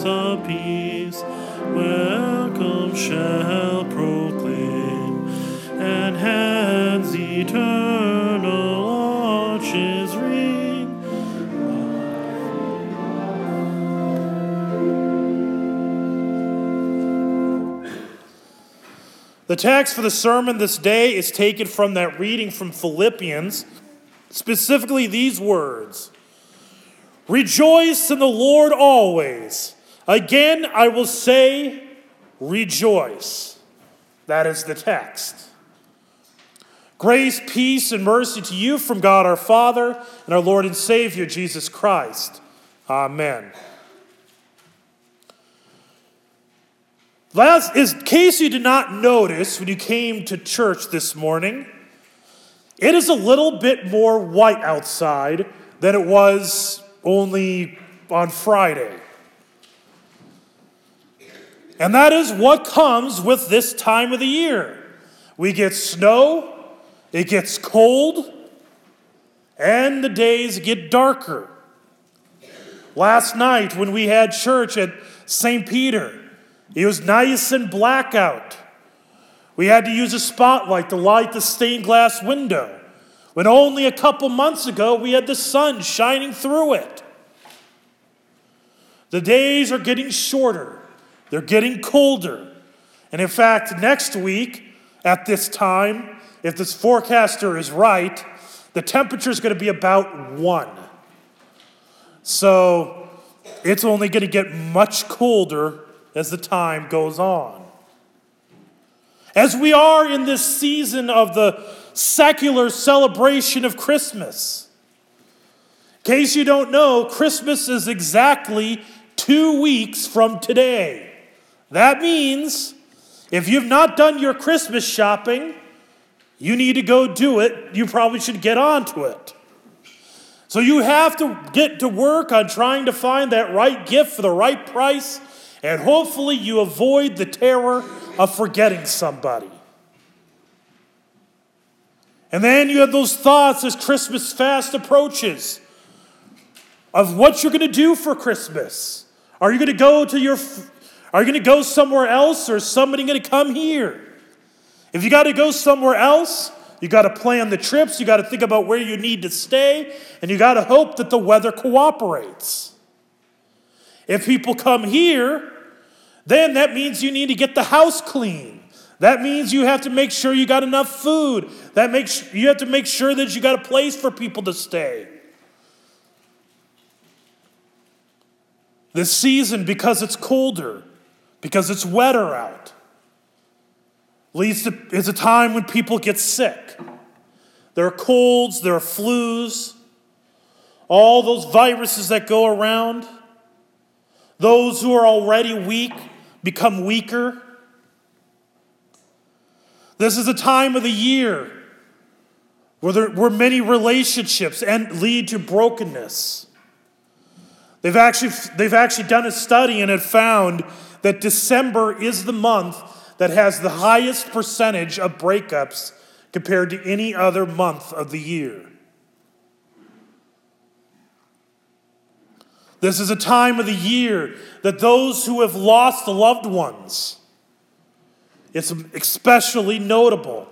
Prince of Peace, welcome shall proclaim, and hands eternal arches ring. The text for the sermon this day is taken from that reading from Philippians, specifically these words Rejoice in the Lord always. Again, I will say, rejoice. That is the text. Grace, peace, and mercy to you from God our Father and our Lord and Savior, Jesus Christ. Amen. Last, in case you did not notice when you came to church this morning, it is a little bit more white outside than it was only on Friday. And that is what comes with this time of the year. We get snow, it gets cold, and the days get darker. Last night, when we had church at St. Peter, it was nice and black out. We had to use a spotlight to light the stained glass window, when only a couple months ago we had the sun shining through it. The days are getting shorter, they're getting colder. And in fact, next week at this time, if this forecaster is right, the temperature is going to be about one. So it's only going to get much colder as the time goes on. As we are in this season of the secular celebration of Christmas, in case you don't know, Christmas is exactly two weeks from today. That means if you've not done your Christmas shopping, you need to go do it. You probably should get on to it. So you have to get to work on trying to find that right gift for the right price, and hopefully you avoid the terror of forgetting somebody. And then you have those thoughts as Christmas fast approaches of what you're going to do for Christmas. Are you going to go to your are you going to go somewhere else or is somebody going to come here? If you got to go somewhere else, you got to plan the trips, you got to think about where you need to stay, and you got to hope that the weather cooperates. If people come here, then that means you need to get the house clean. That means you have to make sure you got enough food. That makes you have to make sure that you got a place for people to stay. This season, because it's colder, because it's wetter out, leads to is a time when people get sick. There are colds, there are flus, all those viruses that go around. Those who are already weak become weaker. This is a time of the year where, there, where many relationships and lead to brokenness. They've actually, they've actually done a study and have found that December is the month that has the highest percentage of breakups compared to any other month of the year. This is a time of the year that those who have lost loved ones, it's especially notable.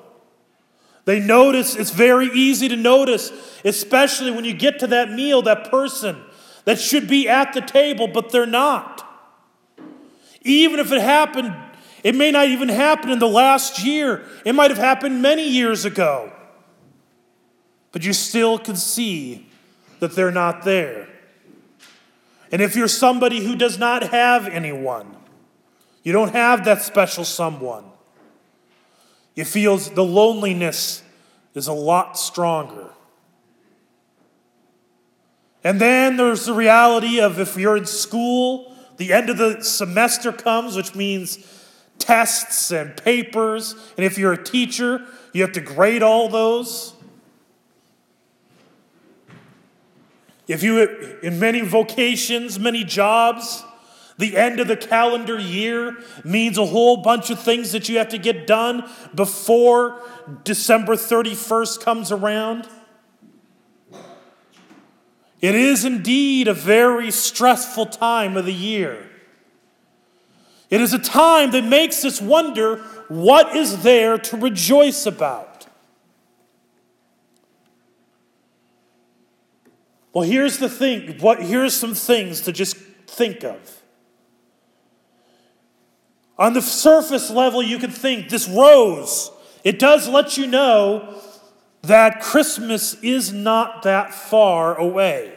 They notice, it's very easy to notice, especially when you get to that meal, that person that should be at the table, but they're not. Even if it happened, it may not even happen in the last year, it might have happened many years ago. But you still can see that they're not there. And if you're somebody who does not have anyone, you don't have that special someone, it feels the loneliness is a lot stronger. And then there's the reality of if you're in school, the end of the semester comes, which means tests and papers. And if you're a teacher, you have to grade all those. If you, in many vocations, many jobs, the end of the calendar year means a whole bunch of things that you have to get done before December 31st comes around. It is indeed a very stressful time of the year. It is a time that makes us wonder what is there to rejoice about. Well, here's the thing. What, here's some things to just think of. On the surface level, you can think this rose, it does let you know that Christmas is not that far away.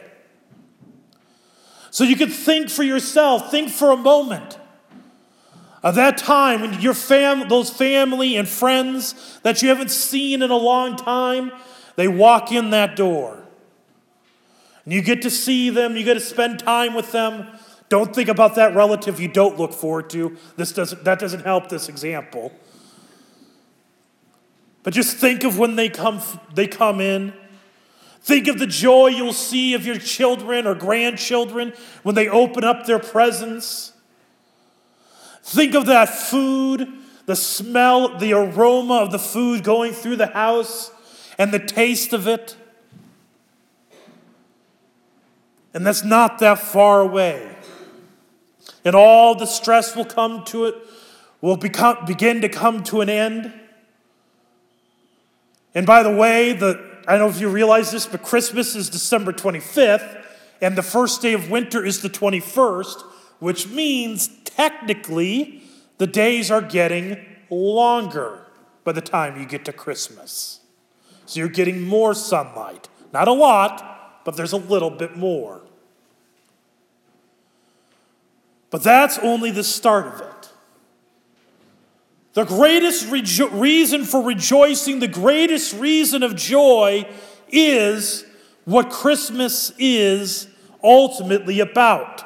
So you can think for yourself, think for a moment of that time when your fam- those family and friends that you haven't seen in a long time, they walk in that door. And you get to see them, you get to spend time with them. Don't think about that relative you don't look forward to. This doesn't, that doesn't help this example. But just think of when they come, they come in. Think of the joy you'll see of your children or grandchildren when they open up their presents. Think of that food, the smell, the aroma of the food going through the house, and the taste of it. And that's not that far away and all the stress will come to it, will become, begin to come to an end. And by the way, the, I don't know if you realize this, but Christmas is December 25th, and the first day of winter is the 21st, which means technically the days are getting longer by the time you get to Christmas. So you're getting more sunlight. Not a lot, but there's a little bit more. But that's only the start of it. The greatest rejo- reason for rejoicing, the greatest reason of joy is what Christmas is ultimately about.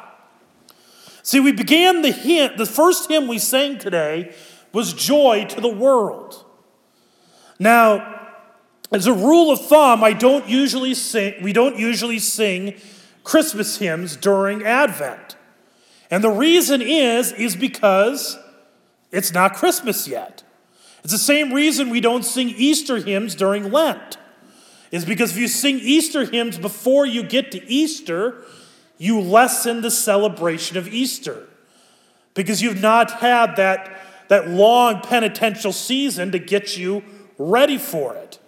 See, we began the hymn, the first hymn we sang today was Joy to the World. Now, as a rule of thumb, I don't usually sing, we don't usually sing Christmas hymns during Advent. And the reason is, is because it's not Christmas yet. It's the same reason we don't sing Easter hymns during Lent. Is because if you sing Easter hymns before you get to Easter, you lessen the celebration of Easter. Because you've not had that, that long penitential season to get you ready for it.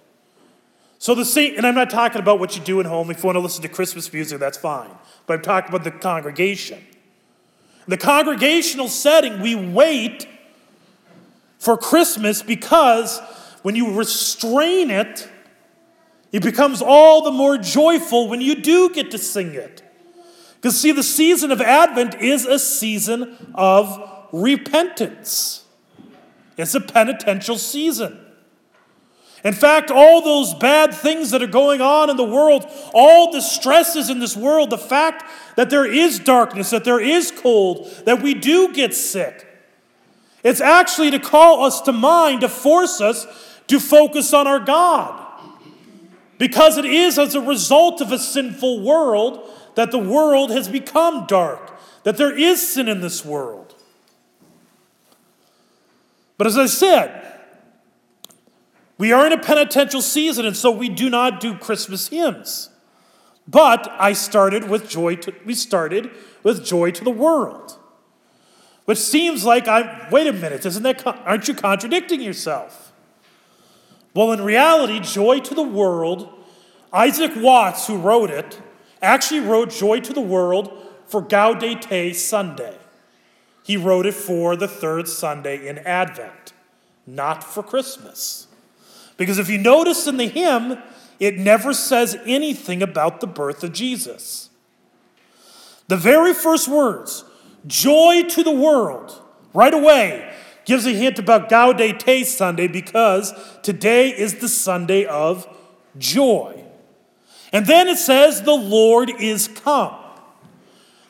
So the same, and I'm not talking about what you do at home. If you want to listen to Christmas music, that's fine. But I'm talking about the congregation. The congregational setting, we wait for Christmas because when you restrain it, it becomes all the more joyful when you do get to sing it. Because, see, the season of Advent is a season of repentance, it's a penitential season. In fact, all those bad things that are going on in the world, all the stresses in this world, the fact that there is darkness, that there is cold, that we do get sick, it's actually to call us to mind, to force us to focus on our God. Because it is as a result of a sinful world that the world has become dark, that there is sin in this world. But as I said, we are in a penitential season, and so we do not do Christmas hymns. But I started with joy to, we started with joy to the world. Which seems like I'm, wait a minute, isn't that, aren't you contradicting yourself? Well, in reality, Joy to the World, Isaac Watts, who wrote it, actually wrote Joy to the World for Gaudete Sunday. He wrote it for the third Sunday in Advent, not for Christmas. Because if you notice in the hymn, it never says anything about the birth of Jesus. The very first words, joy to the world, right away gives a hint about Gaudete Sunday because today is the Sunday of joy. And then it says, the Lord is come.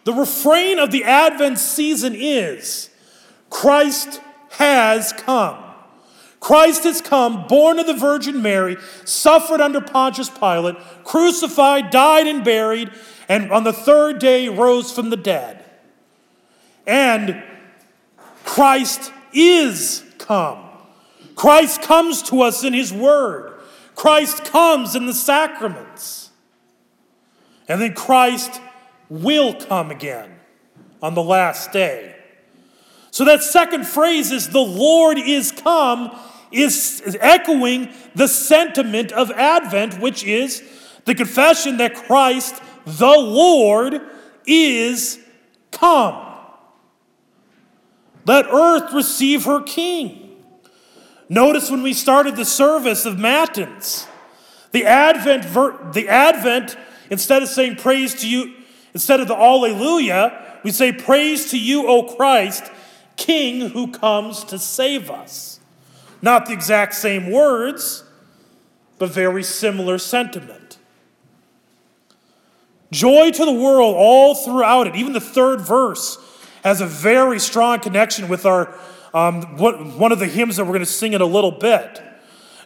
The refrain of the Advent season is, Christ has come. Christ has come, born of the Virgin Mary, suffered under Pontius Pilate, crucified, died, and buried, and on the third day rose from the dead. And Christ is come. Christ comes to us in His Word. Christ comes in the sacraments. And then Christ will come again on the last day. So that second phrase is the Lord is come is, echoing the sentiment of Advent, which is the confession that Christ, the Lord, is come. Let earth receive her king. Notice when we started the service of Matins, the Advent, ver- the Advent, instead of saying praise to you, instead of the Alleluia, we say praise to you, O Christ, King who comes to save us. Not the exact same words, but very similar sentiment. Joy to the world all throughout it. Even the third verse has a very strong connection with our um, one of the hymns that we're going to sing in a little bit.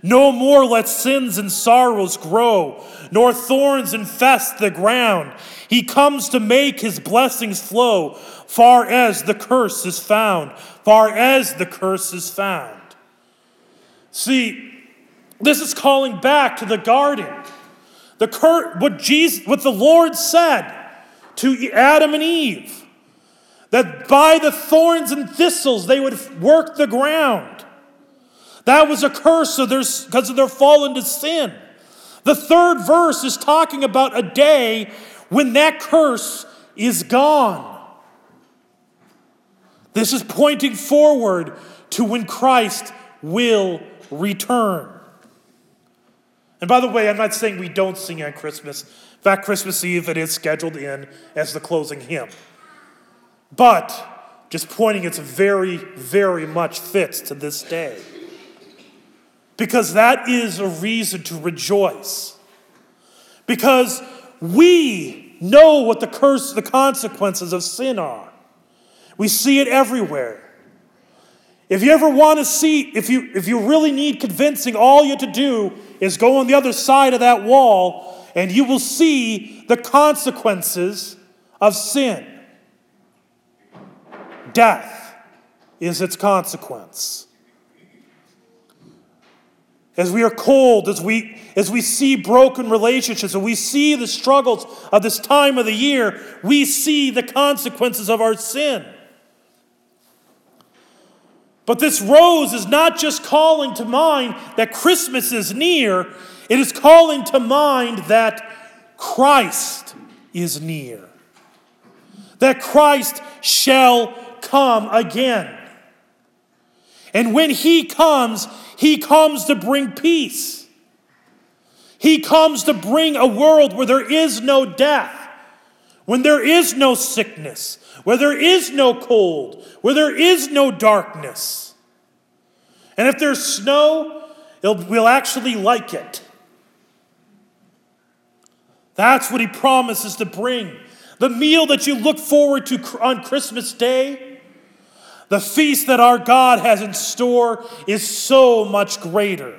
No more let sins and sorrows grow, nor thorns infest the ground. He comes to make his blessings flow, far as the curse is found, far as the curse is found. See, this is calling back to the garden. The cur- what Jesus, what the Lord said to Adam and Eve that by the thorns and thistles they would work the ground. That was a curse because of their fall into sin. The third verse is talking about a day when that curse is gone. This is pointing forward to when Christ will return. And by the way, I'm not saying we don't sing on Christmas. In fact, Christmas Eve, it is scheduled in as the closing hymn. But just pointing it's very, very much fits to this day. Because that is a reason to rejoice. Because we know what the curse, the consequences of sin are. We see it everywhere. If you ever want to see, if you, if you really need convincing, all you have to do is go on the other side of that wall and you will see the consequences of sin. Death is its consequence. As we are cold, as we, as we see broken relationships, and we see the struggles of this time of the year, we see the consequences of our sin. But this rose is not just calling to mind that Christmas is near, it is calling to mind that Christ is near. That Christ shall come again. And when he comes, he comes to bring peace. He comes to bring a world where there is no death, when there is no sickness, where there is no cold, where there is no darkness. And if there's snow, we'll actually like it. That's what he promises to bring. The meal that you look forward to on Christmas Day the feast that our God has in store is so much greater.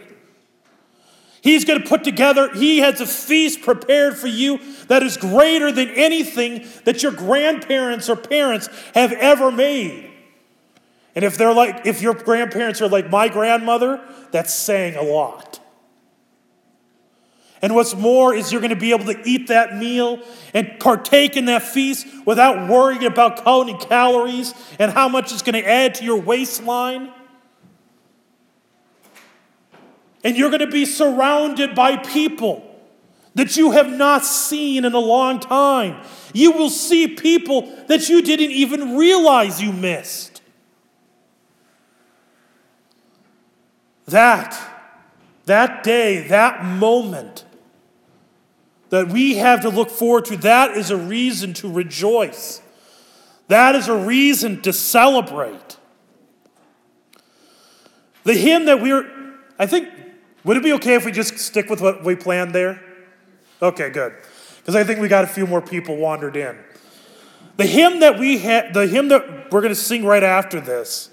He's going to put together, He has a feast prepared for you that is greater than anything that your grandparents or parents have ever made. And if they're like, if your grandparents are like my grandmother, that's saying a lot. And what's more is you're going to be able to eat that meal and partake in that feast without worrying about counting calories and how much it's going to add to your waistline. And you're going to be surrounded by people that you have not seen in a long time. You will see people that you didn't even realize you missed. That, that day, that moment that we have to look forward to, that is a reason to rejoice. That is a reason to celebrate. The hymn that we're, I think, would it be okay if we just stick with what we planned there? Okay, good. Because I think we got a few more people wandered in. The hymn that we had, the hymn that we're going to sing right after this,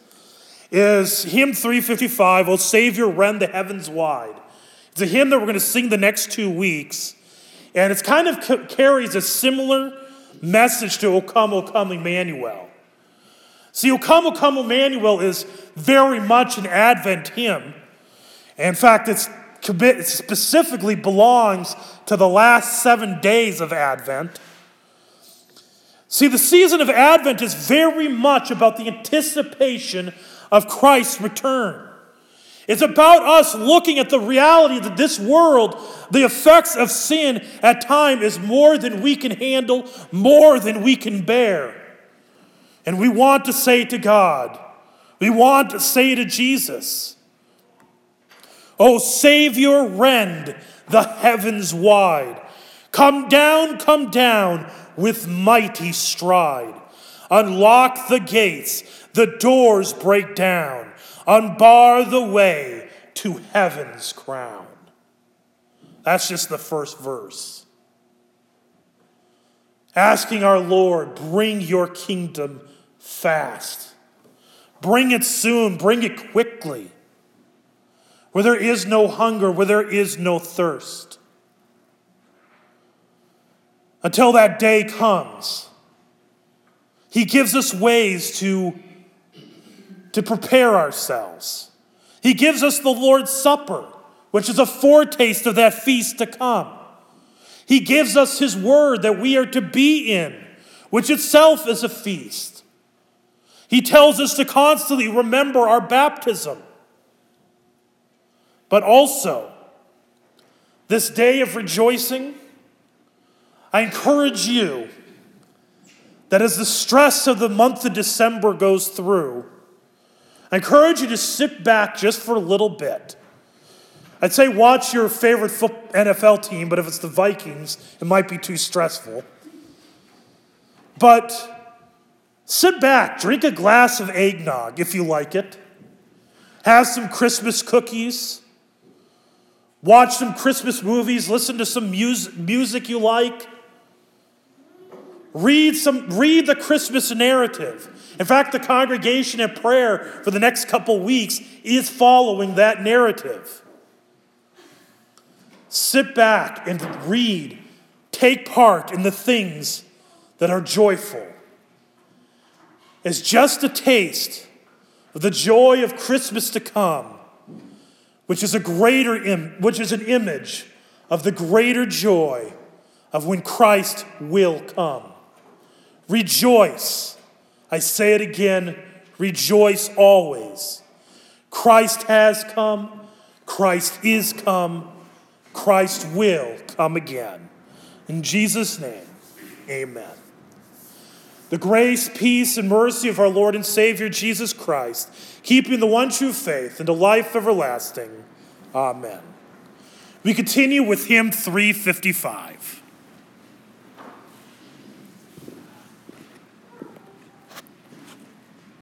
is hymn 355, O Savior, rend the heavens wide. It's a hymn that we're going to sing the next two weeks, and it kind of carries a similar message to O Come, O Come, Emmanuel. See, O Come, O Come, Emmanuel is very much an Advent hymn. In fact, it's, it specifically belongs to the last seven days of Advent. See, the season of Advent is very much about the anticipation of Christ's return. It's about us looking at the reality that this world, the effects of sin at time is more than we can handle, more than we can bear. And we want to say to God, we want to say to Jesus, Oh, Savior, rend the heavens wide. Come down, come down with mighty stride. Unlock the gates, the doors break down, unbar the way to heaven's crown. That's just the first verse. Asking our Lord, bring your kingdom fast. Bring it soon, bring it quickly. Where there is no hunger, where there is no thirst. Until that day comes he gives us ways to, to prepare ourselves. He gives us the Lord's Supper, which is a foretaste of that feast to come. He gives us His Word that we are to be in, which itself is a feast. He tells us to constantly remember our baptism. But also, this day of rejoicing, I encourage you that as the stress of the month of December goes through, I encourage you to sit back just for a little bit. I'd say watch your favorite NFL team, but if it's the Vikings, it might be too stressful. But sit back, drink a glass of eggnog if you like it, have some Christmas cookies, watch some Christmas movies, listen to some music you like. Read, some, read the Christmas narrative. In fact, the congregation at prayer for the next couple weeks is following that narrative. Sit back and read, take part in the things that are joyful. It's just a taste of the joy of Christmas to come, which is a greater Im- which is an image of the greater joy of when Christ will come. Rejoice. I say it again rejoice always. Christ has come, Christ is come, Christ will come again. In Jesus' name, amen. The grace, peace, and mercy of our Lord and Savior Jesus Christ, keeping the one true faith into life everlasting. Amen. We continue with hymn 355.